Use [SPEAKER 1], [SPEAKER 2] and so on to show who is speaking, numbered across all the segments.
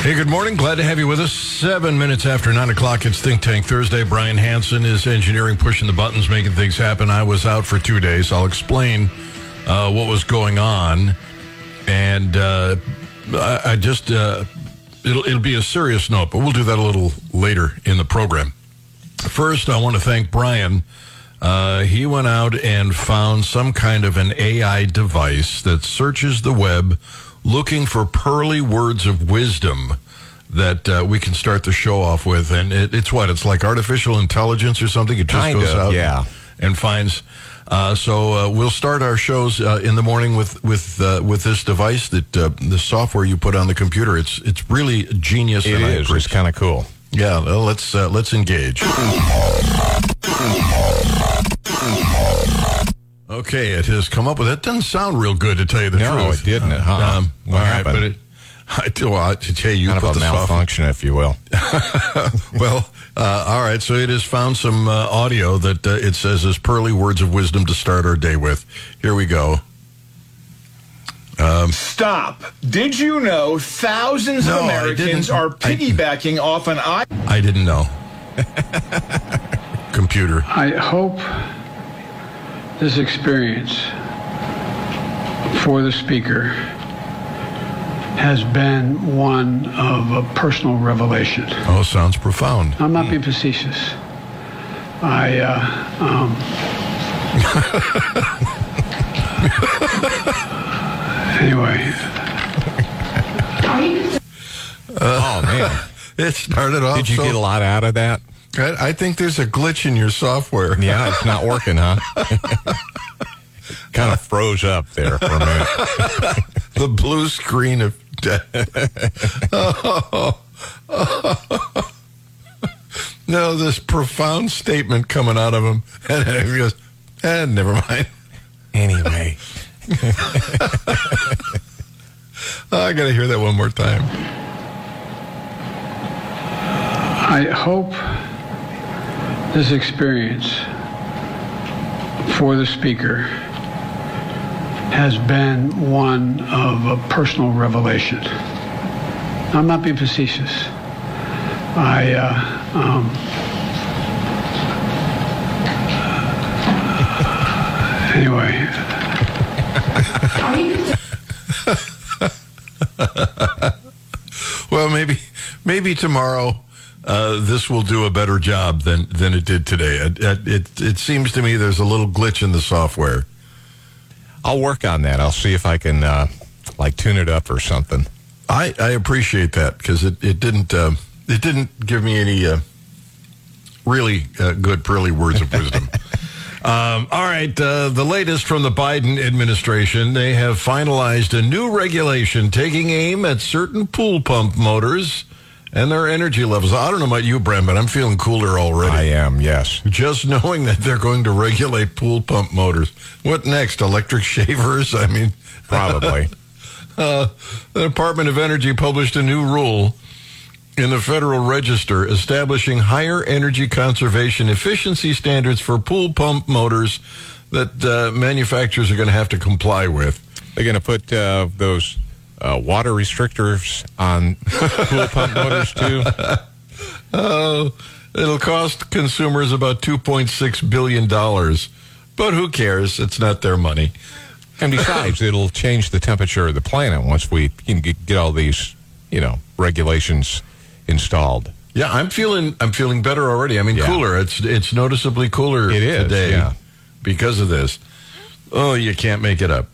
[SPEAKER 1] Hey, good morning. Glad to have you with us. Seven minutes after nine o'clock, it's Think Tank Thursday. Brian Hanson is engineering, pushing the buttons, making things happen. I was out for two days. I'll explain uh, what was going on, and uh, I, I just uh, it'll it'll be a serious note, but we'll do that a little later in the program. First, I want to thank Brian. Uh, he went out and found some kind of an AI device that searches the web looking for pearly words of wisdom that uh, we can start the show off with. And it, it's what? It's like artificial intelligence or something. It just
[SPEAKER 2] Kind
[SPEAKER 1] goes
[SPEAKER 2] of,
[SPEAKER 1] out
[SPEAKER 2] yeah.
[SPEAKER 1] and finds. Uh, so uh, we'll start our shows uh, in the morning with with uh, with this device that uh, the software you put on the computer. It's it's really genius.
[SPEAKER 2] It
[SPEAKER 1] and
[SPEAKER 2] is. It's kind of cool.
[SPEAKER 1] yeah. Well, let's uh, let's engage. Okay, it has come up with it. Doesn't sound real good to tell you the
[SPEAKER 2] No,
[SPEAKER 1] truth.
[SPEAKER 2] No, it didn't. Huh?
[SPEAKER 1] Um,
[SPEAKER 2] What
[SPEAKER 1] all right,
[SPEAKER 2] happened?
[SPEAKER 1] but it. I do. I tell you, you
[SPEAKER 2] Kind
[SPEAKER 1] put
[SPEAKER 2] of a
[SPEAKER 1] the software.
[SPEAKER 2] malfunction, if you will.
[SPEAKER 1] Well, uh, all right. So it has found some uh, audio that uh, it says is pearly words of wisdom to start our day with. Here we go.
[SPEAKER 3] Stop. Did you know thousands
[SPEAKER 1] No,
[SPEAKER 3] of Americans
[SPEAKER 1] didn't.
[SPEAKER 3] are
[SPEAKER 1] I-
[SPEAKER 3] piggybacking off an i
[SPEAKER 1] I didn't know. Computer.
[SPEAKER 4] I hope this experience for the speaker has been one of a personal revelation.
[SPEAKER 1] Oh, sounds profound.
[SPEAKER 4] I'm not being facetious. I, uh, um, anyway,
[SPEAKER 2] oh man,
[SPEAKER 1] It started off.
[SPEAKER 2] did you
[SPEAKER 1] so-
[SPEAKER 2] get a lot out of that?
[SPEAKER 1] I, I think there's a glitch in your software.
[SPEAKER 2] Yeah, it's not working, huh? kind of froze up there for a minute.
[SPEAKER 1] the blue screen of death. Oh, no, this profound statement coming out of him, and he goes, "Eh, never mind."
[SPEAKER 2] Anyway,
[SPEAKER 1] I got to hear that one more time.
[SPEAKER 4] I hope this experience for the speaker has been one of a personal revelation. I'm not being facetious. I, uh, um, anyway,
[SPEAKER 1] Well, maybe, maybe tomorrow. Uh, this will do a better job than than it did today. It, it, it, seems to me there's a little glitch in the software.
[SPEAKER 2] I'll work on that. I'll see if I can uh, like tune it up or something.
[SPEAKER 1] I, I appreciate that because it, it didn't uh, it didn't give me any uh, really uh, good pearly words of wisdom. um, all right, uh, the latest from the Biden administration: they have finalized a new regulation taking aim at certain pool pump motors and their energy levels. I don't know about you, Brent, but I'm feeling cooler already.
[SPEAKER 2] I am. Yes.
[SPEAKER 1] Just knowing that they're going to regulate pool pump motors. What next? Electric shavers? I mean,
[SPEAKER 2] Probably.
[SPEAKER 1] uh, the Department of Energy published a new rule in the Federal Register establishing higher energy conservation efficiency standards for pool pump motors that uh, manufacturers are going to have to comply with.
[SPEAKER 2] They're going to put uh, those uh, water restrictors on pool pump motors too.
[SPEAKER 1] Oh, it'll cost consumers about $2.6 billion. But who cares? It's not their money.
[SPEAKER 2] And besides, it'll change the temperature of the planet once we can get, get all these, you know, regulations installed.
[SPEAKER 1] Yeah, I'm feeling I'm feeling better already. I mean,
[SPEAKER 2] Yeah.
[SPEAKER 1] cooler. It's it's noticeably cooler
[SPEAKER 2] It is,
[SPEAKER 1] today
[SPEAKER 2] yeah.
[SPEAKER 1] because of this. Oh, you can't make it up.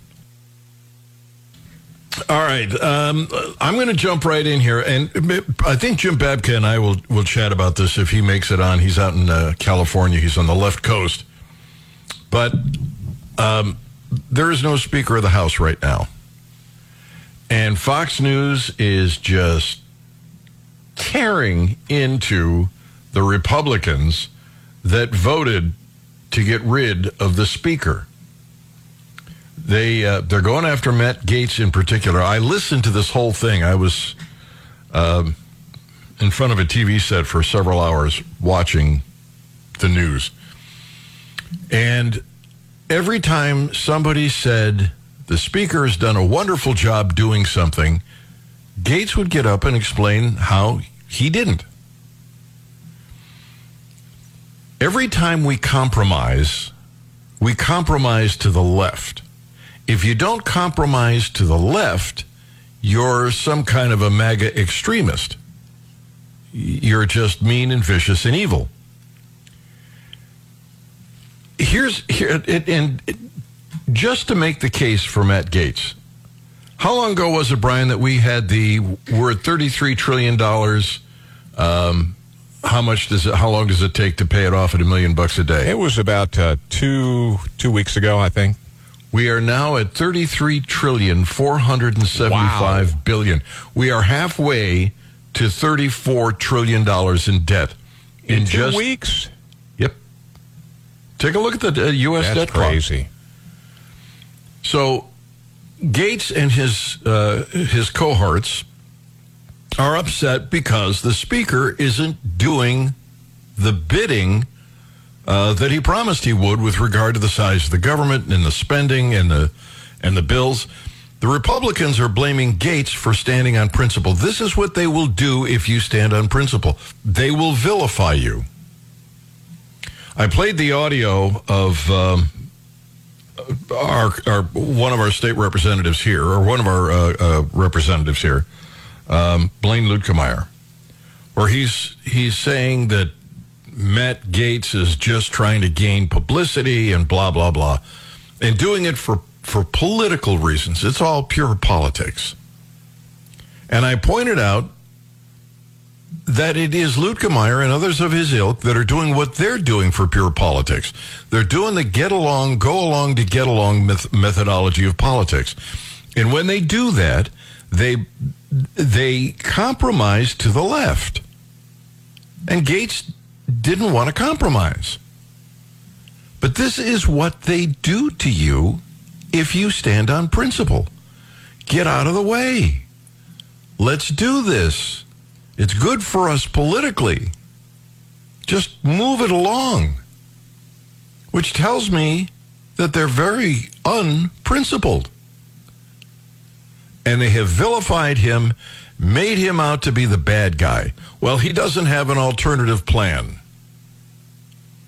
[SPEAKER 1] All right, um, I'm going to jump right in here, and I think Jim Babka and I will will chat about this if he makes it on. He's out in uh, California. He's on the left coast, but um, there is no Speaker of the House right now, and Fox News is just tearing into the Republicans that voted to get rid of the speaker. They uh, they're going after Matt Gaetz in particular. I listened to this whole thing. I was um, in front of a TV set for several hours watching the news, and every time somebody said the speaker has done a wonderful job doing something, Gaetz would get up and explain how he didn't. Every time we compromise, we compromise to the left. If you don't compromise to the left, you're some kind of a MAGA extremist. You're just mean and vicious and evil. Here's here it, and just to make the case for Matt Gaetz. How long ago was it, Brian, that we had the word thirty-three trillion dollars? Um, how much does it? How long does it take to pay it off at a million bucks a day?
[SPEAKER 2] It was about uh, two two weeks ago, I think.
[SPEAKER 1] We are now at thirty-three trillion four hundred and seventy-five
[SPEAKER 2] Wow.
[SPEAKER 1] billion. We are halfway to thirty-four trillion dollars in debt
[SPEAKER 2] In, two
[SPEAKER 1] just
[SPEAKER 2] weeks.
[SPEAKER 1] Yep. Take a look at the uh, U.S.
[SPEAKER 2] That's
[SPEAKER 1] debt clock.
[SPEAKER 2] crazy.
[SPEAKER 1] So Gaetz and his uh, his cohorts are upset because the speaker isn't doing the bidding uh, that he promised he would with regard to the size of the government and the spending and the and the bills. The Republicans are blaming Gaetz for standing on principle. This is what they will do if you stand on principle. They will vilify you. I played the audio of um, our, our one of our state representatives here, or one of our uh, uh, representatives here, um, Blaine Luetkemeyer, where he's he's saying that Matt Gaetz is just trying to gain publicity and blah blah blah, and doing it for for political reasons. It's all pure politics. And I pointed out that it is Luetkemeyer and others of his ilk that are doing what they're doing for pure politics. They're doing the get along, go along to get along methodology of politics. And when they do that, they they compromise to the left. And Gaetz didn't want to compromise. But this is what they do to you if you stand on principle. Get out of the way. Let's do this. It's good for us politically. Just move it along. Which tells me that they're very unprincipled. And they have vilified him, made him out to be the bad guy. Well, he doesn't have an alternative plan.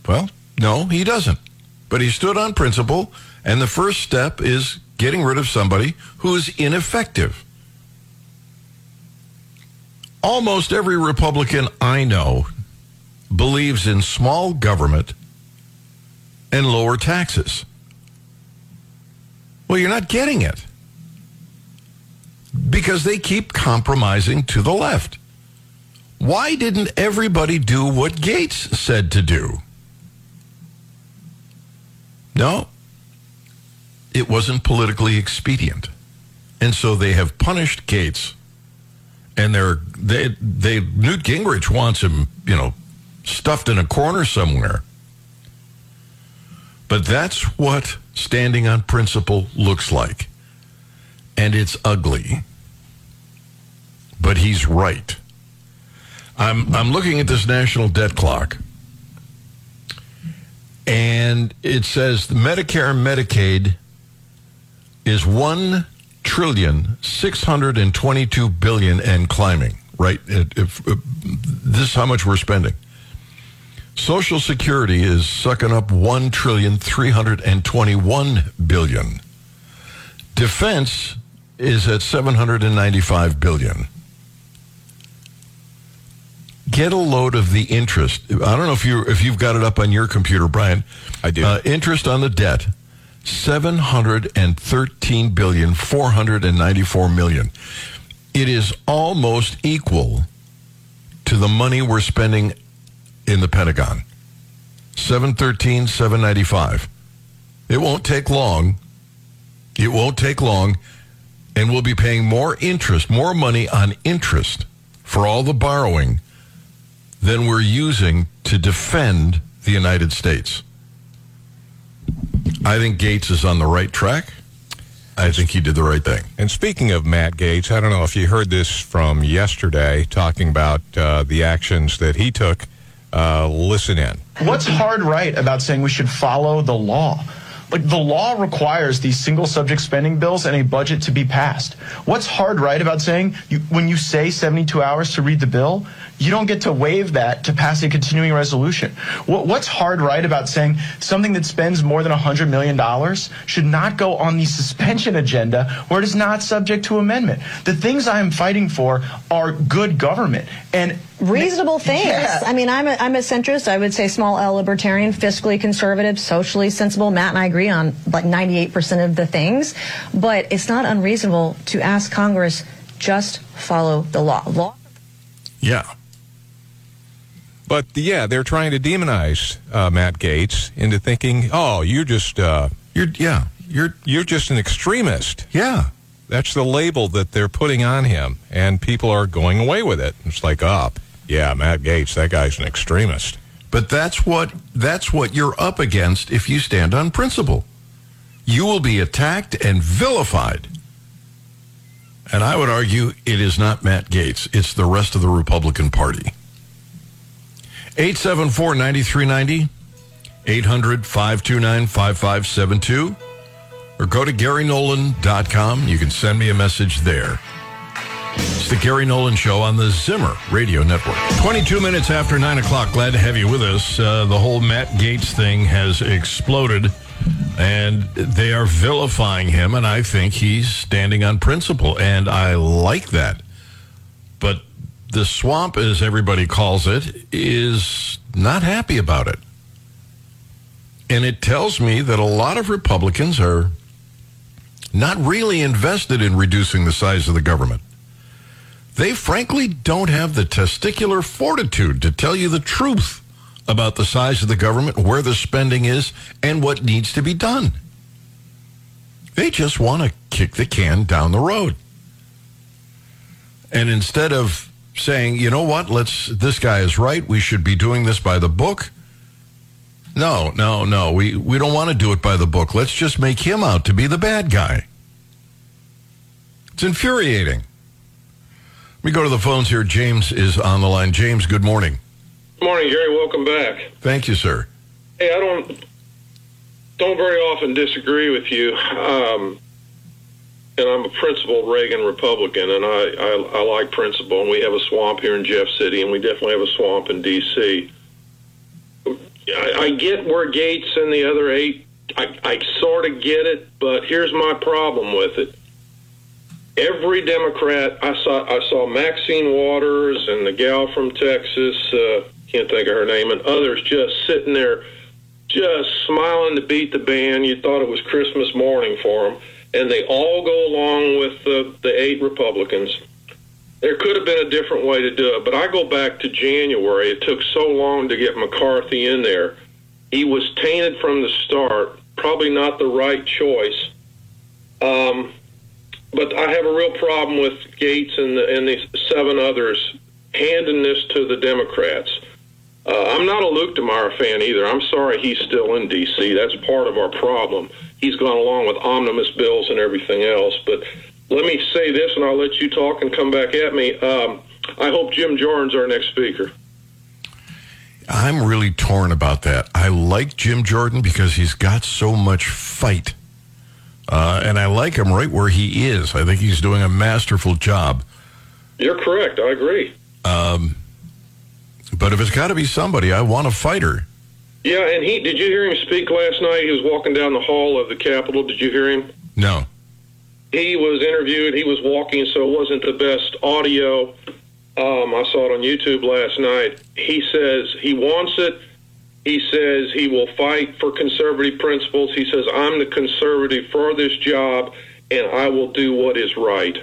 [SPEAKER 1] Well, no, he doesn't. But he stood on principle, and the first step is getting rid of somebody who is ineffective. Almost every Republican I know believes in small government and lower taxes. Well, you're not getting it because they keep compromising to the left. Why didn't everybody do what Gaetz said to do? No, it wasn't politically expedient. And so they have punished Gaetz and they're they they Newt Gingrich wants him, you know, stuffed in a corner somewhere. But that's what standing on principle looks like. And it's ugly. But he's right. I'm I'm looking at this national debt clock. And it says the Medicare and Medicaid is one trillion six hundred and twenty-two billion and climbing. Right? It, if, if, this is how much we're spending. Social Security is sucking up one trillion three hundred and twenty-one billion. Defense is at seven hundred and ninety-five billion. Get a load of the interest. I don't know if you if you've got it up on your computer, Brian.
[SPEAKER 2] I do.
[SPEAKER 1] Uh, interest on the debt, seven hundred and thirteen billion four hundred and ninety-four million. It is almost equal to the money we're spending in the Pentagon. 713, 795. It won't take long. It won't take long. And we'll be paying more interest, more money on interest for all the borrowing than we're using to defend the United States. I think Gaetz is on the right track. I think he did the right thing.
[SPEAKER 2] And speaking of Matt Gaetz, I don't know if you heard this from yesterday, talking about uh, the actions that he took. Uh, listen in.
[SPEAKER 3] What's hard right about saying we should follow the law? Like the law requires these single subject spending bills and a budget to be passed. What's hard right about saying you, when you say 72 hours to read the bill, you don't get to waive that to pass a continuing resolution. What, what's hard right about saying something that spends more than $100 million should not go on the suspension agenda where it is not subject to amendment? The things I am fighting for are good government and
[SPEAKER 5] reasonable things.
[SPEAKER 3] Yeah.
[SPEAKER 5] I mean, I'm a, I'm a centrist. I would say small L libertarian, fiscally conservative, socially sensible. Matt and I agree on like 98% of the things, but it's not unreasonable to ask Congress just follow the law. Law.
[SPEAKER 1] Yeah.
[SPEAKER 2] But yeah, they're trying to demonize uh, Matt Gaetz into thinking, "Oh, you're just uh,
[SPEAKER 1] You're yeah. You're
[SPEAKER 2] you're just an extremist."
[SPEAKER 1] yeah.
[SPEAKER 2] That's the label that they're putting on him, and people are going away with it. It's like, up, yeah, Matt Gaetz, that guy's an extremist.
[SPEAKER 1] But that's what that's what you're up against if you stand on principle. You will be attacked and vilified. And I would argue it is not Matt Gaetz, it's the rest of the Republican Party. 874-9390 800-529-5572 or go to GaryNolan.com. You can send me a message there. It's the Gary Nolan Show on the Zimmer Radio Network. 22 minutes after 9 o'clock. Glad to have you with us. Uh, the whole Matt Gaetz thing has exploded, and they are vilifying him, and I think he's standing on principle, and I like that. But the swamp, as everybody calls it, is not happy about it. And it tells me that a lot of Republicans are not really invested in reducing the size of the government they frankly don't have the testicular fortitude to tell you the truth about the size of the government, where the spending is, and what needs to be done. They just want to kick the can down the road. And instead of saying, you know what, let's this guy is right, we should be doing this by the book. No, no, no. We we don't want to do it by the book. Let's just make him out to be the bad guy. It's infuriating. Let me go to the phones here. James is on the line. James, good morning.
[SPEAKER 6] Good Morning, Gary. Welcome back.
[SPEAKER 1] Thank you, sir.
[SPEAKER 6] Hey, I don't don't very often disagree with you, um, and I'm a principled Reagan Republican, and I, I I like principle. And we have a swamp here in Jeff City, and we definitely have a swamp in D.C. I, I get where Gaetz and the other eight. I, I sort of get it, but here's my problem with it. Every Democrat I saw, I saw Maxine Waters and the gal from Texas, uh, can't think of her name, and others just sitting there, just smiling to beat the band. You thought it was Christmas morning for them, and they all go along with the the eight Republicans. There could have been a different way to do it, but I go back to January. It took so long to get McCarthy in there. He was tainted from the start. Probably not the right choice. Um, but I have a real problem with Gaetz and the, and the seven others handing this to the Democrats. Uh, I'm not a Luetkemeyer fan either. I'm sorry he's still in D.C. That's part of our problem. He's gone along with omnibus bills and everything else. But let me say this, and I'll let you talk and come back at me. Um, I hope Jim Jordan's our next speaker.
[SPEAKER 1] I'm really torn about that. I like Jim Jordan because he's got so much fight. Uh, and I like him right where he is. I think he's doing a masterful job.
[SPEAKER 6] You're correct. I agree.
[SPEAKER 1] Um, but if it's got to be somebody, I want a fighter.
[SPEAKER 6] Yeah, and he did you hear him speak last night? He was walking down the hall of the Capitol. Did you hear him?
[SPEAKER 1] No.
[SPEAKER 6] He was interviewed. He was walking, so it wasn't the best audio. Um, I saw it on YouTube last night. He says he wants it. He says he will fight for conservative principles. He says, I'm the conservative for this job, and I will do what is right.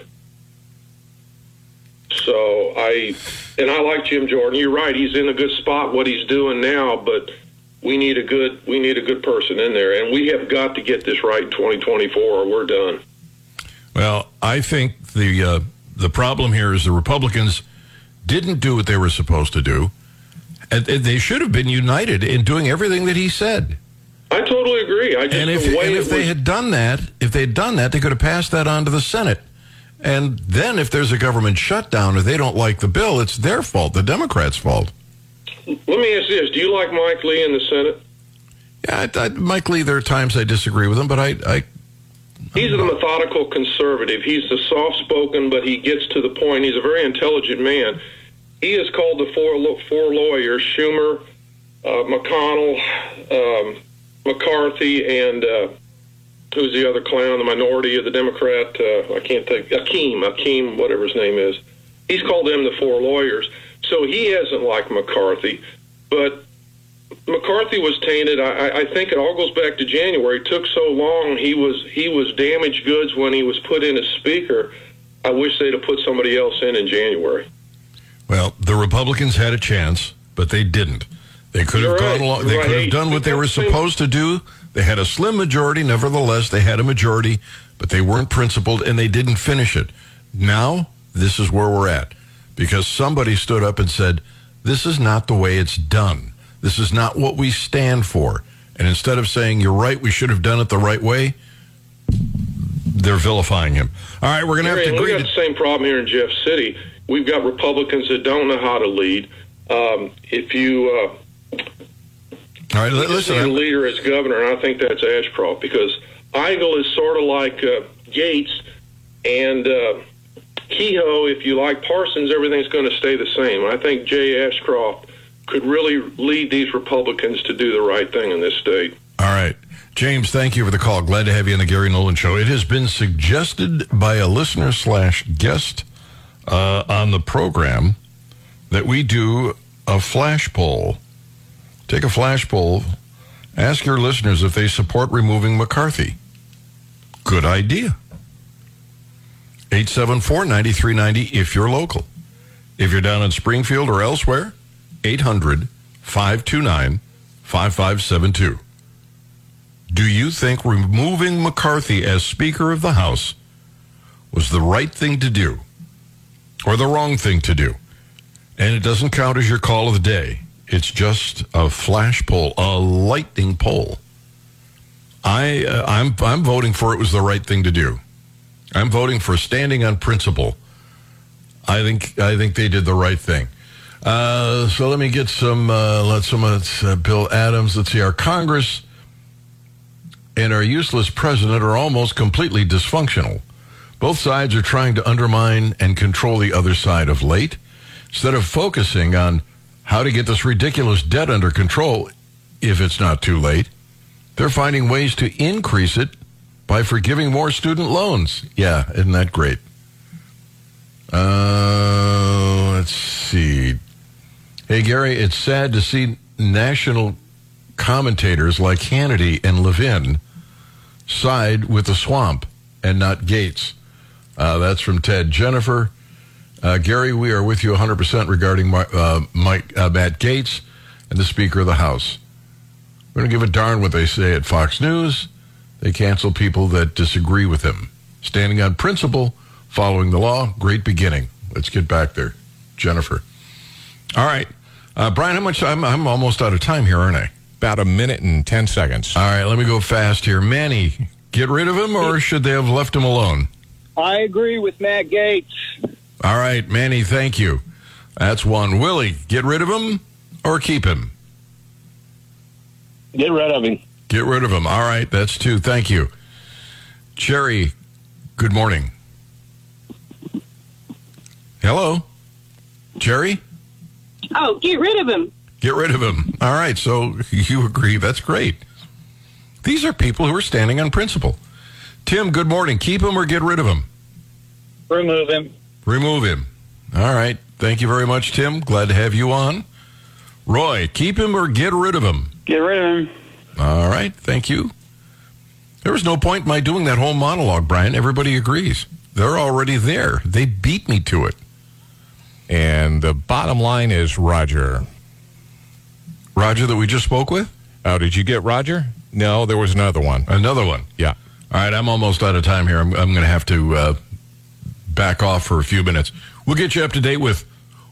[SPEAKER 6] So I, and I like Jim Jordan. You're right. He's in a good spot what he's doing now, but we need a good we need a good person in there, and we have got to get this right in 2024, or we're done.
[SPEAKER 1] Well, I think the uh, the problem here is the Republicans didn't do what they were supposed to do. And and they should have been united in doing everything that he said.
[SPEAKER 6] I totally agree. I just
[SPEAKER 1] And if
[SPEAKER 6] the
[SPEAKER 1] and if they
[SPEAKER 6] was-
[SPEAKER 1] had done that, if they had done that, they could have passed that on to the Senate. And then if there's a government shutdown or they don't like the bill, it's their fault, the Democrats' fault.
[SPEAKER 6] let me ask you this: Do you like Mike Lee in the Senate?
[SPEAKER 1] Yeah, I, I, Mike Lee. There are times I disagree with him, but I, I
[SPEAKER 6] He's a methodical conservative. He's the soft spoken, but he gets to the point. He's a very intelligent man. He has called the four, four lawyers Schumer, uh, McConnell, um, McCarthy, and uh, who's the other clown, the minority of the Democrat? Uh, I can't think. Hakeem, Hakeem, whatever his name is. He's called them the four lawyers. So he hasn't liked McCarthy, but McCarthy was tainted. I, I think it all goes back to January. It took so long. He was he was damaged goods when he was put in as speaker. I wish they'd have put somebody else in in January.
[SPEAKER 1] Well, the Republicans had a chance, but they didn't. They could have
[SPEAKER 6] You're
[SPEAKER 1] gone
[SPEAKER 6] right.
[SPEAKER 1] along. They could have done what they were supposed to do. They had a slim majority. Nevertheless, they had a majority, but they weren't principled and they didn't finish it. Now, this is where we're at because somebody stood up and said, "This is not the way it's done. This is not what we stand for." And instead of saying, "You're right, we should have done it the right way," they're vilifying him. All right, we're going to have to agree.
[SPEAKER 6] got the same problem here in Jeff City. We've got Republicans that don't know how to lead. Um, if you uh,
[SPEAKER 1] all right, li-
[SPEAKER 6] listen, a leader as governor, and I think that's Ashcroft because Eigel is sort of like uh, Gaetz and uh, Kehoe. If you like Parsons, everything's going to stay the same. I think Jay Ashcroft could really lead these Republicans to do the right thing in this state.
[SPEAKER 1] All right. James, thank you for the call. Glad to have you on the Gary Nolan Show. It has been suggested by a listener slash guest uh, on the program that we do a flash poll. Take a flash poll. Ask your listeners if they support removing McCarthy. Good idea. 874 9390 if you're local. If you're down in Springfield or elsewhere, 800 529 5572. Do you think removing McCarthy as Speaker of the House was the right thing to do or the wrong thing to do? And it doesn't count as your call of the day. It's just a flash poll, a lightning poll. I uh, I'm I'm voting for it was the right thing to do. I'm voting for standing on principle. I think I think they did the right thing. Uh, so let me get some. Uh, let's some. Uh, Bill Adams. Let's see. Our Congress and our useless president are almost completely dysfunctional. Both sides are trying to undermine and control the other side of late. Instead of focusing on how to get this ridiculous debt under control, if it's not too late, they're finding ways to increase it by forgiving more student loans. Yeah, isn't that great? Uh, let's see. Hey, Gary, it's sad to see national commentators like Hannity and Levin side with the swamp and not Gaetz. Uh, that's from Ted. Jennifer, uh, Gary, we are with you 100% regarding my, uh, Mike, uh, Matt Gaetz and the Speaker of the House. We don't give a darn what they say at Fox News. They cancel people that disagree with him. Standing on principle, following the law, great beginning. Let's get back there. Jennifer. All right. Uh, Brian, how much? I'm, I'm almost out of time here, aren't I?
[SPEAKER 2] About a minute and 10 seconds.
[SPEAKER 1] All right, let me go fast here. Manny, get rid of him or should they have left him alone?
[SPEAKER 7] I agree with Matt Gaetz.
[SPEAKER 1] All right, Manny, thank you. That's one. Willie, get rid of him or keep him?
[SPEAKER 7] Get rid of him.
[SPEAKER 1] Get rid of him. All right, that's two. Thank you. Cherry, good morning. Hello? Cherry?
[SPEAKER 8] Oh, get rid of him.
[SPEAKER 1] Get rid of him. All right, so you agree. That's great. These are people who are standing on principle. Tim, good morning. Keep him or get rid of him?
[SPEAKER 7] Remove him.
[SPEAKER 1] Remove him. All right. Thank you very much, Tim. Glad to have you on. Roy, keep him or get rid of him?
[SPEAKER 7] Get rid of him.
[SPEAKER 1] All right. Thank you. There was no point in my doing that whole monologue, Brian. Everybody agrees. They're already there. They beat me to it.
[SPEAKER 2] And the bottom line is Roger.
[SPEAKER 1] Roger, that we just spoke with?
[SPEAKER 2] Oh, did you get Roger? No, there was another one.
[SPEAKER 1] Another one.
[SPEAKER 2] Yeah.
[SPEAKER 1] All right. I'm almost out of time here. I'm, I'm going to have to uh, back off for a few minutes. We'll get you up to date with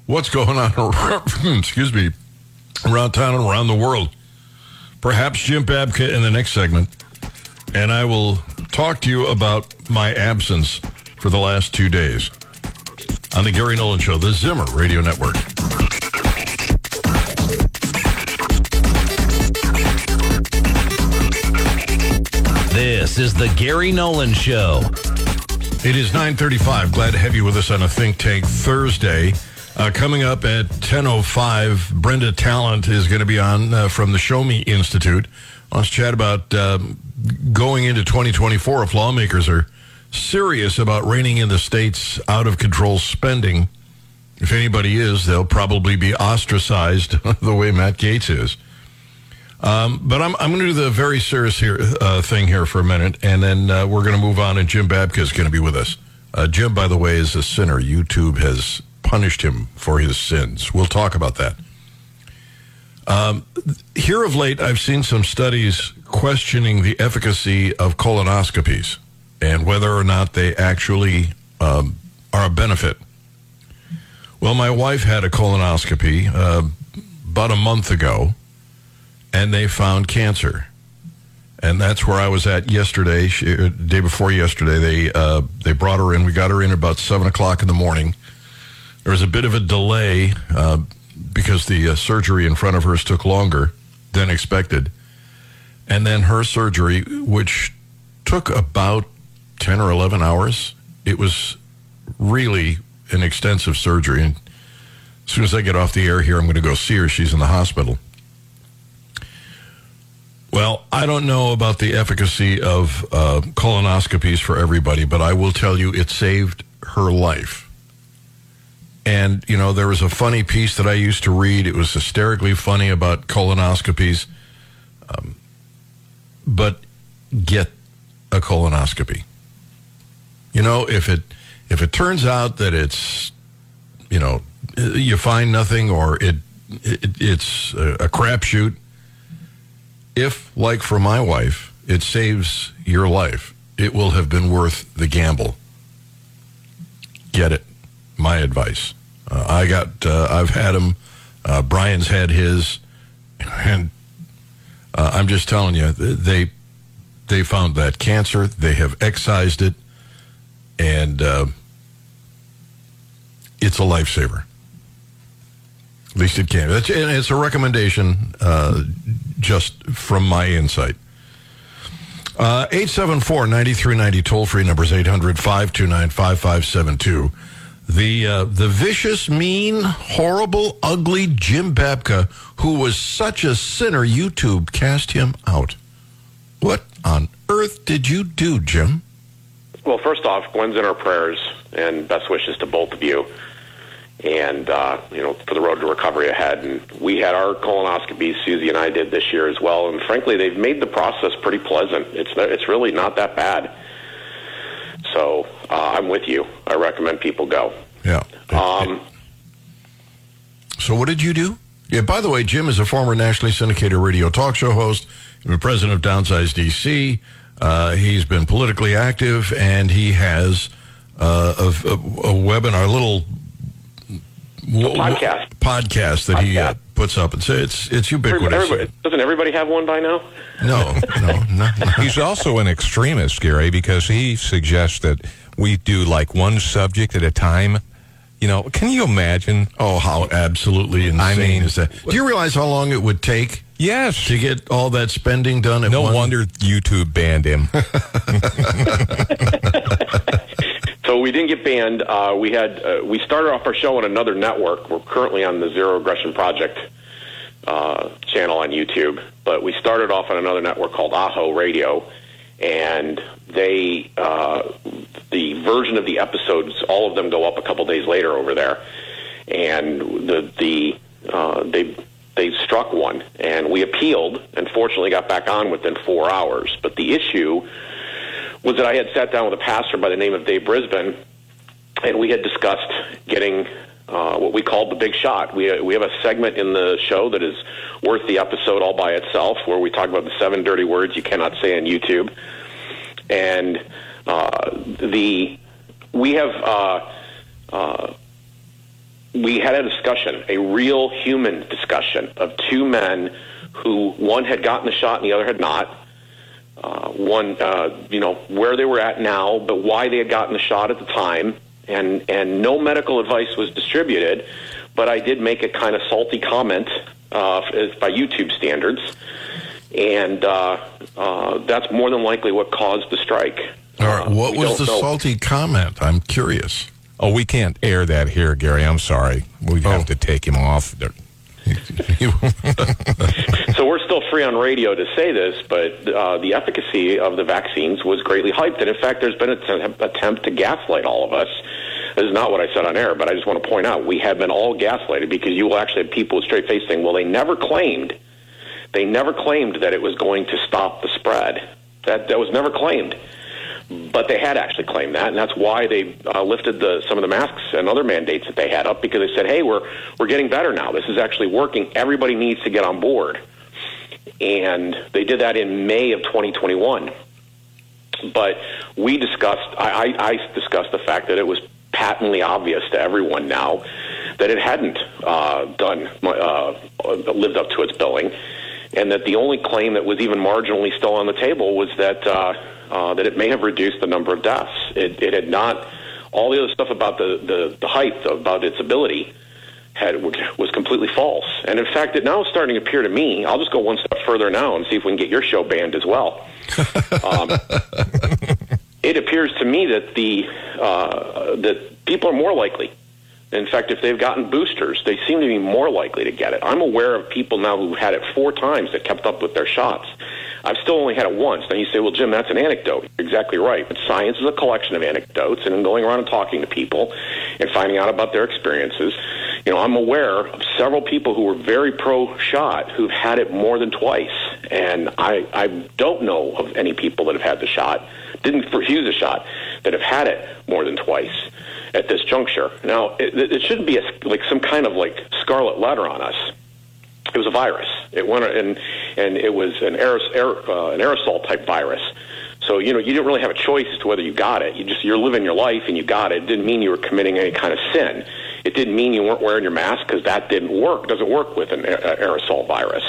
[SPEAKER 1] what's going on, around, excuse me, around town and around the world. Perhaps Jim Babka in the next segment. And I will talk to you about my absence for the last two days on the Gary Nolan Show, the Zimmer Radio Network.
[SPEAKER 9] This is the Gary Nolan Show.
[SPEAKER 1] It is 9:35. Glad to have you with us on a Think Tank Thursday. Uh, coming up at 10:05, Brenda Talent is going to be on uh, from the Show Me Institute. Let's chat about um, going into 2024 if lawmakers are serious about reining in the state's out of control spending. If anybody is, they'll probably be ostracized the way Matt Gaetz is. Um, but I'm, I'm going to do the very serious here, uh, thing here for a minute, and then uh, we're going to move on, and Jim Babka is going to be with us. Uh, Jim, by the way, is a sinner. YouTube has punished him for his sins. We'll talk about that. Um, here of late, I've seen some studies questioning the efficacy of colonoscopies and whether or not they actually um, are a benefit. Well, my wife had a colonoscopy uh, about a month ago and they found cancer. And that's where I was at yesterday, she, uh, day before yesterday. They uh, they brought her in. We got her in about seven o'clock in the morning. There was a bit of a delay uh, because the uh, surgery in front of hers took longer than expected, and then her surgery, which took about ten or eleven hours, it was really an extensive surgery. And as soon as I get off the air here, I'm going to go see her. She's in the hospital. Well, I don't know about the efficacy of uh, colonoscopies for everybody, but I will tell you it saved her life. And, you know, there was a funny piece that I used to read. It was hysterically funny about colonoscopies. Um, but get a colonoscopy. You know, if it if it turns out that it's, you know, you find nothing or it, it it's a, a crapshoot, if, like for my wife, it saves your life, it will have been worth the gamble. Get it. My advice. Uh, I got, uh, I've had them. Uh, Brian's had his. And uh, I'm just telling you, they, they found that cancer. They have excised it. And uh, it's a lifesaver. At least it can. And it's a recommendation uh, just from my insight. Uh, 874-9390 toll free numbers 800-529-5572. The uh, the vicious, mean, horrible, ugly Jim Babka, who was such a sinner, YouTube cast him out. What on earth did you do, Jim?
[SPEAKER 10] Well, first off, Gwen's in our prayers and best wishes to both of you and uh, you know for the road to recovery ahead. And we had our colonoscopies, Susie and I did this year as well. And frankly, they've made the process pretty pleasant. It's it's really not that bad. So uh, I'm with you. I recommend people go.
[SPEAKER 1] Yeah.
[SPEAKER 10] Um,
[SPEAKER 1] so what did you do? Yeah. By the way, Jim is a former nationally syndicated radio talk show host. and president of Downsize DC. Uh, he's been politically active, and he has uh, a, a, a webinar, little w-
[SPEAKER 10] podcast.
[SPEAKER 1] podcast that he uh, puts up. It's it's it's ubiquitous.
[SPEAKER 10] everybody, doesn't everybody have one by now?
[SPEAKER 1] No, no, no.
[SPEAKER 2] He's also an extremist, Gary, because he suggests that we do like one subject at a time. You know, can you imagine?
[SPEAKER 1] Oh, how absolutely insane
[SPEAKER 2] I mean,
[SPEAKER 1] is that? Do you realize how long it would take?
[SPEAKER 2] Yes.
[SPEAKER 1] To get all that spending done at
[SPEAKER 2] No
[SPEAKER 1] one?
[SPEAKER 2] wonder YouTube banned him.
[SPEAKER 10] We didn't get banned. Uh, we had uh, we started off our show on another network. We're currently on the Zero Aggression Project uh, channel on YouTube, but we started off on another network called Aho Radio, and they uh, the version of the episodes, all of them go up a couple days later over there, and the the uh, they they struck one, and we appealed, and fortunately got back on within four hours. But the issue was that I had sat down with a pastor by the name of Dave Brisbane, and we had discussed getting uh, what we called the big shot. We we have a segment in the show that is worth the episode all by itself, where we talk about the seven dirty words you cannot say on YouTube, and uh, the we have. Uh, uh, we had a discussion, a real human discussion of two men who one had gotten the shot and the other had not. Uh, one, uh, you know, where they were at now, but why they had gotten the shot at the time, and and no medical advice was distributed. But I did make a kind of salty comment uh, by YouTube standards, and uh, uh, that's more than likely what caused the strike.
[SPEAKER 1] All right, what
[SPEAKER 10] we
[SPEAKER 1] was the
[SPEAKER 10] know.
[SPEAKER 1] salty comment? I'm curious.
[SPEAKER 2] Oh, we can't air that here, Gary. I'm sorry. We have to take him off.
[SPEAKER 10] So we're still free on radio to say this, but uh, the efficacy of the vaccines was greatly hyped, and in fact, there's been an attempt, attempt to gaslight all of us. This is not what I said on air, but I just want to point out we have been all gaslighted because you will actually have people with straight face saying, "Well, they never claimed, they never claimed that it was going to stop the spread. That that was never claimed." But they had actually claimed that, and that's why they uh, lifted the, some of the masks and other mandates that they had up because they said, "Hey, we're we're getting better now. This is actually working. Everybody needs to get on board." And they did that in May of 2021. But we discussed, I, I, discussed the fact that it was patently obvious to everyone now that it hadn't uh, done uh, lived up to its billing, and that the only claim that was even marginally still on the table was that uh, uh, that it may have reduced the number of deaths. It, it had not. All the other stuff about the, the, the hype about its ability had was completely false. And in fact, it now is starting to appear to me. I'll just go one step further now and see if we can get your show banned as well. um, it appears to me that the uh, that people are more likely. In fact, if they've gotten boosters, they seem to be more likely to get it. I'm aware of people now who've had it four times that kept up with their shots. I've still only had it once. Now you say, well, Jim, that's an anecdote. You're exactly right. But science is a collection of anecdotes, and in going around and talking to people and finding out about their experiences, you know, I'm aware of several people who were very pro-shot who've had it more than twice, and I I don't know of any people that have had the shot, didn't refuse a shot, that have had it more than twice at this juncture. Now, it, it shouldn't be a, like some kind of like scarlet letter on us. It was a virus. It went and and it was an aeros, aer, uh, an aerosol type virus. So you know you didn't really have a choice as to whether you got it. You just you're living your life and you got it. It didn't mean you were committing any kind of sin. It didn't mean you weren't wearing your mask because that didn't work. Doesn't work with an aerosol virus.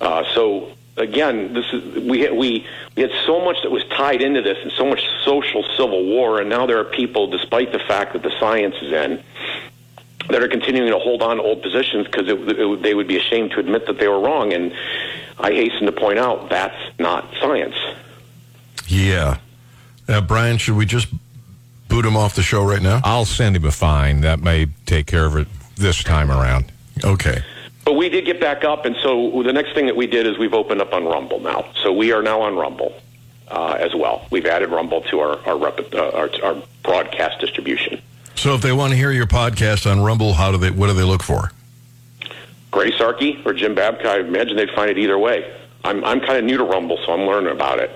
[SPEAKER 10] Uh, so again, this is we had, we we had so much that was tied into this and so much social civil war, and now there are people, despite the fact that the science is in, that are continuing to hold on to old positions because it, it, they would be ashamed to admit that they were wrong. And I hasten to point out that's not science.
[SPEAKER 1] Yeah. Uh, Brian, should we just boot him off the show right now?
[SPEAKER 2] I'll send him a fine. That may take care of it this time around.
[SPEAKER 1] Okay.
[SPEAKER 10] But we did get back up, and so the next thing that we did is we've opened up on Rumble now. So we are now on Rumble uh, as well. We've added Rumble to our our, rep- uh, our our broadcast distribution.
[SPEAKER 1] So if they want to hear your podcast on Rumble, how do they? What do they look for?
[SPEAKER 10] Grady Sarkey or Jim Babka, I imagine they'd find it either way. I'm I'm kind of new to Rumble, so I'm learning about it.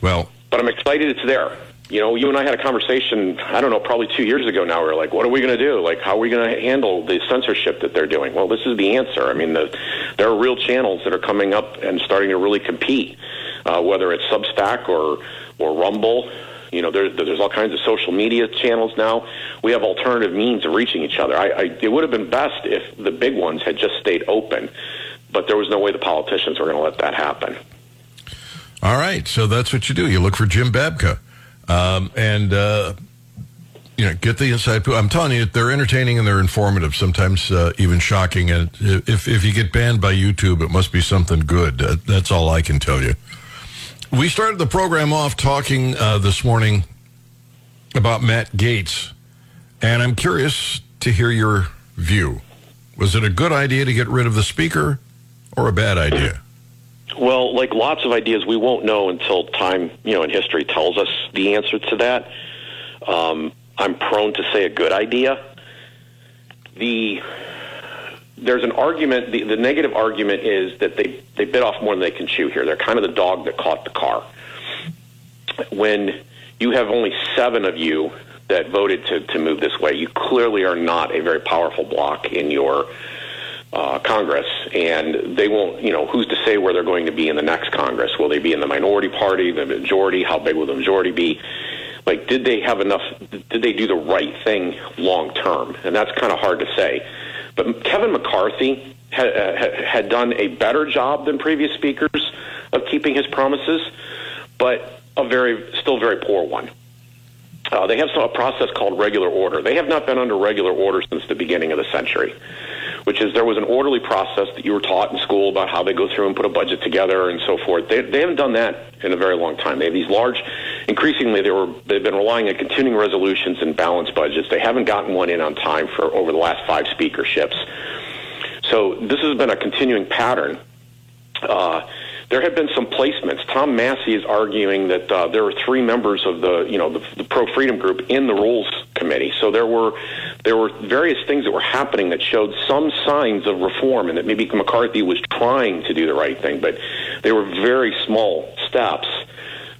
[SPEAKER 1] Well,
[SPEAKER 10] but I'm excited it's there. You know, you and I had a conversation, I don't know, probably two years ago now. We were like, what are we going to do? Like, how are we going to handle the censorship that they're doing? Well, this is the answer. I mean, the, there are real channels that are coming up and starting to really compete, uh, whether it's Substack or, or Rumble. You know, there, there's all kinds of social media channels now. We have alternative means of reaching each other. I, I, it would have been best if the big ones had just stayed open, but there was no way the politicians were going to let that happen.
[SPEAKER 1] all right. So that's what you do. You look for Jim Babka, um, and uh, you know, get the inside. I'm telling you, they're entertaining and they're informative. Sometimes uh, even shocking. And if if you get banned by YouTube, it must be something good. Uh, that's all I can tell you. We started the program off talking uh, this morning about Matt Gaetz, and I'm curious to hear your view. Was it a good idea to get rid of the speaker, or a bad idea?
[SPEAKER 10] Well, like lots of ideas, we won't know until time, you know, in history tells us the answer to that. Um, I'm prone to say a good idea. The there's an argument. The, the negative argument is that they they bit off more than they can chew here. They're kind of the dog that caught the car. When you have only seven of you that voted to, to move this way, you clearly are not a very powerful bloc in your uh, Congress, and they won't. You know, who's to say where they're going to be in the next Congress? Will they be in the minority party, the majority? How big will the majority be? Like, did they have enough? Did they do the right thing long term? And that's kind of hard to say. But Kevin McCarthy had, uh, had done a better job than previous speakers of keeping his promises, but a very, still very poor one. Uh, they have a process called regular order. They have not been under regular order since the beginning of the century which is there was an orderly process that you were taught in school about how they go through and put a budget together and so forth. They, they haven't done that in a very long time. They have these large, increasingly they were they've been relying on continuing resolutions and balanced budgets. They haven't gotten one in on time for over the last five speakerships. So this has been a continuing pattern. Uh, there have been some placements. Tom Massie is arguing that uh, there are three members of the, you know, the, the pro freedom group in the rules committee. So there were there were various things that were happening that showed some signs of reform, and that maybe McCarthy was trying to do the right thing, but they were very small steps.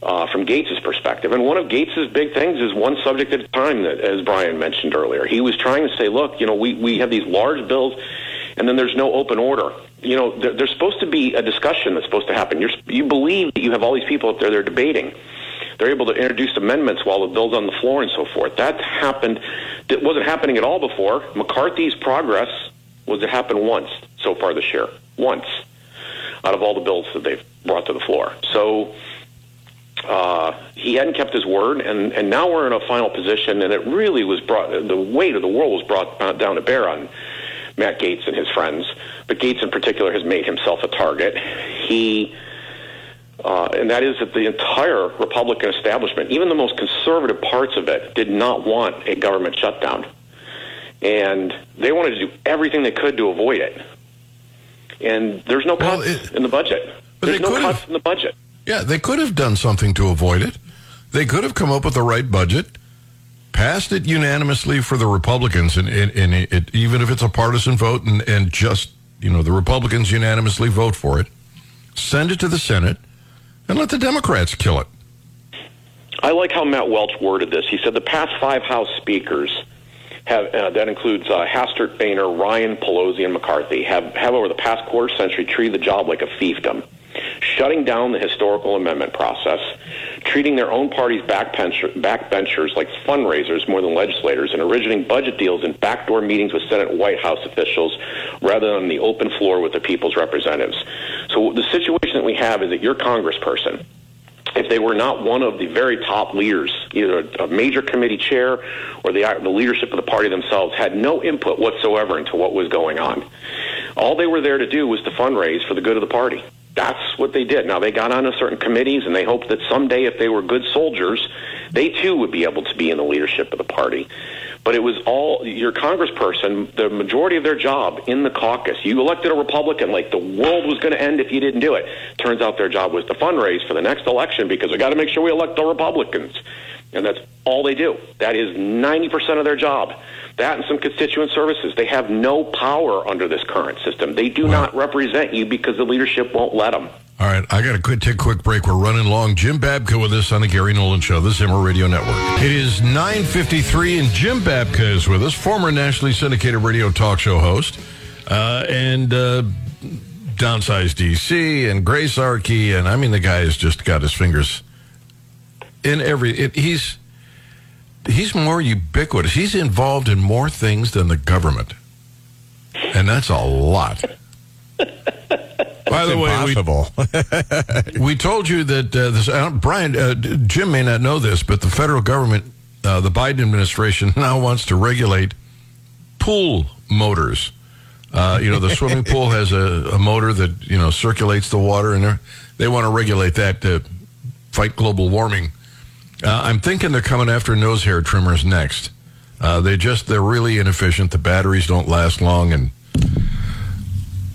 [SPEAKER 10] Uh, from Gaetz' perspective. And one of Gaetz' big things is one subject at a time, that, as Brian mentioned earlier. He was trying to say, look, you know, we, we have these large bills, and then there's no open order you know, there, there's supposed to be a discussion that's supposed to happen. You're, you believe that you have all these people up there, they're debating. They're able to introduce amendments while the bill's on the floor and so forth. That happened, that wasn't happening at all before. McCarthy's progress was to happen once so far this year. Once out of all the bills that they've brought to the floor. So uh, he hadn't kept his word, and, and now we're in a final position, and it really was brought, the weight of the world was brought down to bear on Matt Gaetz and his friends, but Gaetz in particular has made himself a target. He, uh, and that is that the entire Republican establishment, even the most conservative parts of it, did not want a government shutdown. And they wanted to do everything they could to avoid it. And there's no cuts well, it, in the budget. There's no cuts in the budget.
[SPEAKER 1] Yeah, they could have done something to avoid it. They could have come up with the right budget passed it unanimously for the Republicans, and, and, and it, even if it's a partisan vote, and, and just you know the Republicans unanimously vote for it, send it to the Senate, and let the Democrats kill it.
[SPEAKER 10] I like how Matt Welch worded this. He said the past five House speakers have uh, that includes uh, Hastert, Boehner, Ryan, Pelosi, and McCarthy have have over the past quarter century treated the job like a fiefdom shutting down the historical amendment process, treating their own party's backbenchers like fundraisers more than legislators, and originating budget deals in backdoor meetings with Senate White House officials rather than the open floor with the people's representatives. So the situation that we have is that your congressperson, if they were not one of the very top leaders, either a major committee chair or the, the leadership of the party themselves, had no input whatsoever into what was going on. All they were there to do was to fundraise for the good of the party that's what they did. Now they got onto certain committees and they hoped that someday if they were good soldiers, they too would be able to be in the leadership of the party. But it was all your congressperson, the majority of their job in the caucus. You elected a Republican like the world was going to end if you didn't do it. Turns out their job was to fundraise for the next election because we got to make sure we elect the Republicans. And that's all they do. That is 90% of their job. That and some constituent services. They have no power under this current system. They do not represent you because the leadership won't let them.
[SPEAKER 1] All right, I got to take a quick break. We're running long. Jim Babka with us on the Gary Nolan Show, the Zimmer Radio Network. It is 9.53, and Jim Babka is with us, former nationally syndicated radio talk show host, uh, and uh, Downsize DC, and Grace Archie, and I mean, the guy has just got his fingers in every. It, he's he's more ubiquitous. He's involved in more things than the government, and that's a lot. By the way, we, we, told you that uh, this. Uh, Brian, uh, Jim may not know this, but the federal government, uh, the Biden administration, now wants to regulate pool motors. Uh, you know, the swimming pool has a, a, motor that you know circulates the water, and they want to regulate that to fight global warming. Uh, I'm thinking they're coming after nose hair trimmers next. Uh, they just they're really inefficient. The batteries don't last long, and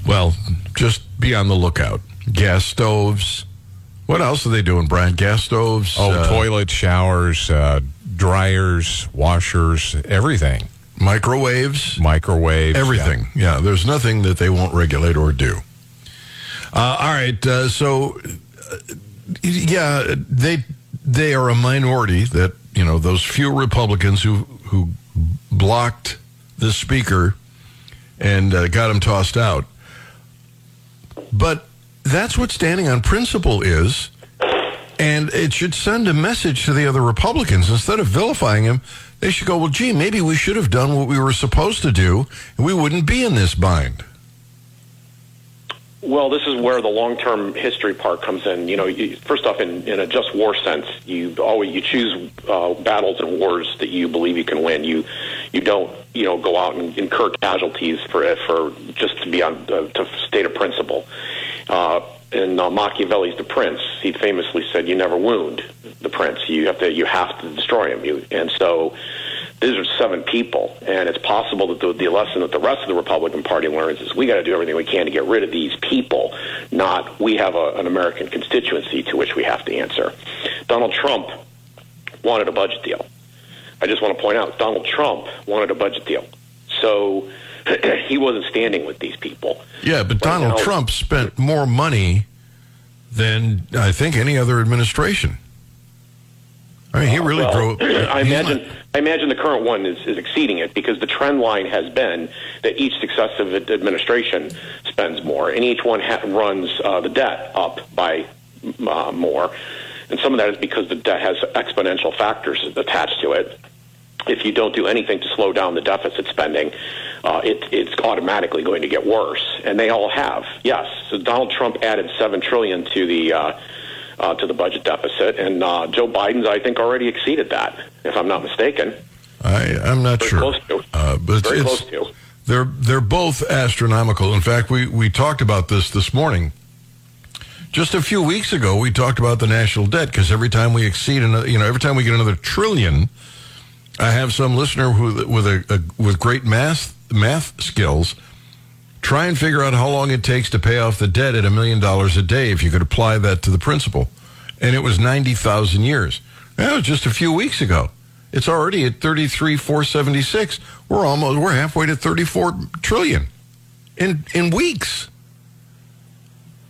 [SPEAKER 1] well, just be on the lookout. Gas stoves. What else are they doing, Brian? Gas stoves.
[SPEAKER 2] Oh, uh, toilet showers, uh, dryers, washers, everything.
[SPEAKER 1] Microwaves.
[SPEAKER 2] Microwaves.
[SPEAKER 1] Everything. Yeah. yeah there's nothing that they won't regulate or do. Uh, all right. Uh, so, yeah, they they are a minority that you know those few Republicans who who blocked the speaker and uh, got him tossed out. But that's what standing on principle is. And it should send a message to the other Republicans. Instead of vilifying him, they should go, well, gee, maybe we should have done what we were supposed to do, and we wouldn't be in this bind.
[SPEAKER 10] Well, this is where the long-term history part comes in. You know, you, first off, in, in a just war sense, you always you choose uh, battles and wars that you believe you can win. You you don't you know go out and incur casualties for for just to be on uh, to state a principle. Uh, in uh, Machiavelli's The Prince, he famously said, "You never wound the prince. You have to you have to destroy him." You, and so these are seven people, and it's possible that the, the lesson that the rest of the Republican Party learns is we got to do everything we can to get rid of these people, not we have a, an American constituency to which we have to answer. Donald Trump wanted a budget deal. I just want to point out Donald Trump wanted a budget deal, so he wasn't standing with these people.
[SPEAKER 1] Yeah, but
[SPEAKER 10] Right
[SPEAKER 1] Donald
[SPEAKER 10] now-
[SPEAKER 1] Trump spent more money than I think any other administration. I mean, he really
[SPEAKER 10] Well,
[SPEAKER 1] drove.
[SPEAKER 10] I imagine.
[SPEAKER 1] not-
[SPEAKER 10] I imagine the current one is, is exceeding it because the trend line has been that each successive administration spends more, and each one ha- runs uh, the debt up by uh, more. And some of that is because the debt has exponential factors attached to it. If you don't do anything to slow down the deficit spending, uh, it, it's automatically going to get worse. And they all have. Yes. So Donald Trump added seven trillion to the uh, uh, to the budget deficit, and uh, Joe Biden's I think already exceeded that, if I'm not mistaken.
[SPEAKER 1] I, I'm not
[SPEAKER 10] Very
[SPEAKER 1] sure.
[SPEAKER 10] close to.
[SPEAKER 1] Uh, but
[SPEAKER 10] Very
[SPEAKER 1] it's-
[SPEAKER 10] close to.
[SPEAKER 1] They're they're both astronomical. In fact, we we talked about this this morning. Just a few weeks ago, we talked about the national debt because every time we exceed another, you know, every time we get another trillion, I have some listener who with a, a with great math math skills try and figure out how long it takes to pay off the debt at a million dollars a day if you could apply that to the principal, and it was ninety thousand years. That was just a few weeks ago. It's already at thirty three four seventy six. We're almost we're halfway to thirty four trillion in in weeks.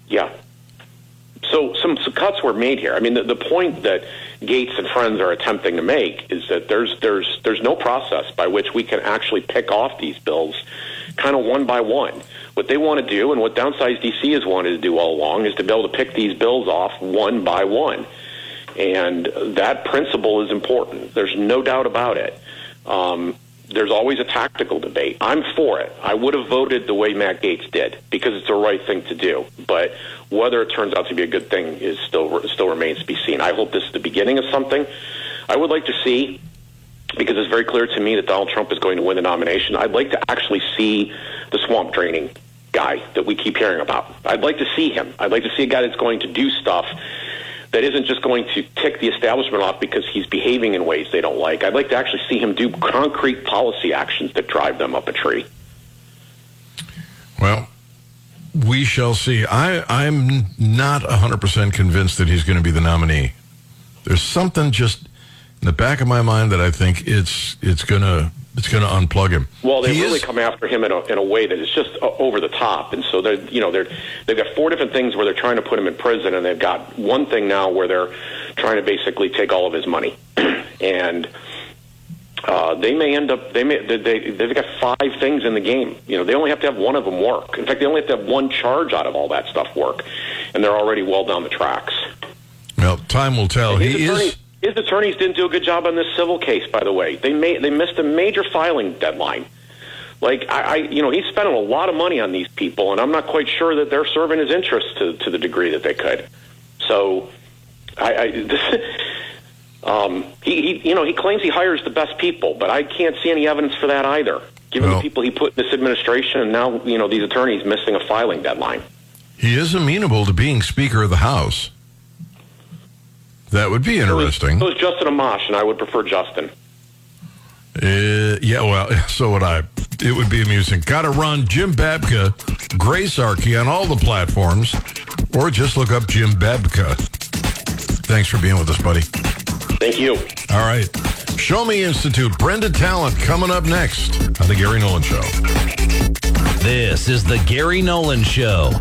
[SPEAKER 10] Yeah. So some, some cuts were made here. I mean, the, the point that Gaetz and friends are attempting to make is that there's there's there's no process by which we can actually pick off these bills, kind of one by one. What they want to do, and what Downsize DC has wanted to do all along, is to be able to pick these bills off one by one, and that principle is important. There's no doubt about it. Um, there's always a tactical debate. I'm for it. I would have voted the way Matt Gaetz did because it's the right thing to do. But whether it turns out to be a good thing is still still remains to be seen. I hope this is the beginning of something. I would like to see because it's very clear to me that Donald Trump is going to win the nomination. I'd like to actually see the swamp draining guy that we keep hearing about. I'd like to see him. I'd like to see a guy that's going to do stuff that isn't just going to tick the establishment off because he's behaving in ways they don't like. I'd like to actually see him do concrete policy actions that drive them up a tree.
[SPEAKER 1] Well, we shall see. I I'm not hundred percent convinced that he's going to be the nominee. There's something just in the back of my mind that I think it's it's gonna it's gonna unplug him.
[SPEAKER 10] Well, they
[SPEAKER 1] He
[SPEAKER 10] really
[SPEAKER 1] is-
[SPEAKER 10] come after him in a, in a way that is just over the top, and so they're you know they're they've got four different things where they're trying to put him in prison, and they've got one thing now where they're trying to basically take all of his money, and uh, they may end up they may they, they they've got five things in the game. You know, they only have to have one of them work. In fact, they only have to have one charge out of all that stuff work, and they're already well down the tracks.
[SPEAKER 1] Well, time will tell. He
[SPEAKER 10] attorneys,
[SPEAKER 1] is.
[SPEAKER 10] His attorneys didn't do a good job on this civil case, by the way. They made they missed a major filing deadline. Like I, I, you know, he's spending a lot of money on these people, and I'm not quite sure that they're serving his interests to, to the degree that they could. So, I, I this, um, he, he, you know, he claims he hires the best people, but I can't see any evidence for that either. Given
[SPEAKER 1] Well-
[SPEAKER 10] the people he put in this administration, and now you know these attorneys missing a filing deadline.
[SPEAKER 1] He is amenable to being Speaker of the House. That would be interesting.
[SPEAKER 10] So is Justin Amash, and I would prefer Justin.
[SPEAKER 1] Uh, yeah, well, so would I. It would be amusing. Got to run Jim Babka, Grace Archie on all the platforms, or just look up Jim Babka. Thanks for being with us, buddy.
[SPEAKER 10] Thank you.
[SPEAKER 1] All right. Show Me Institute, Brenda Talent coming up next on The Gary Nolan Show.
[SPEAKER 9] This is The Gary Nolan Show.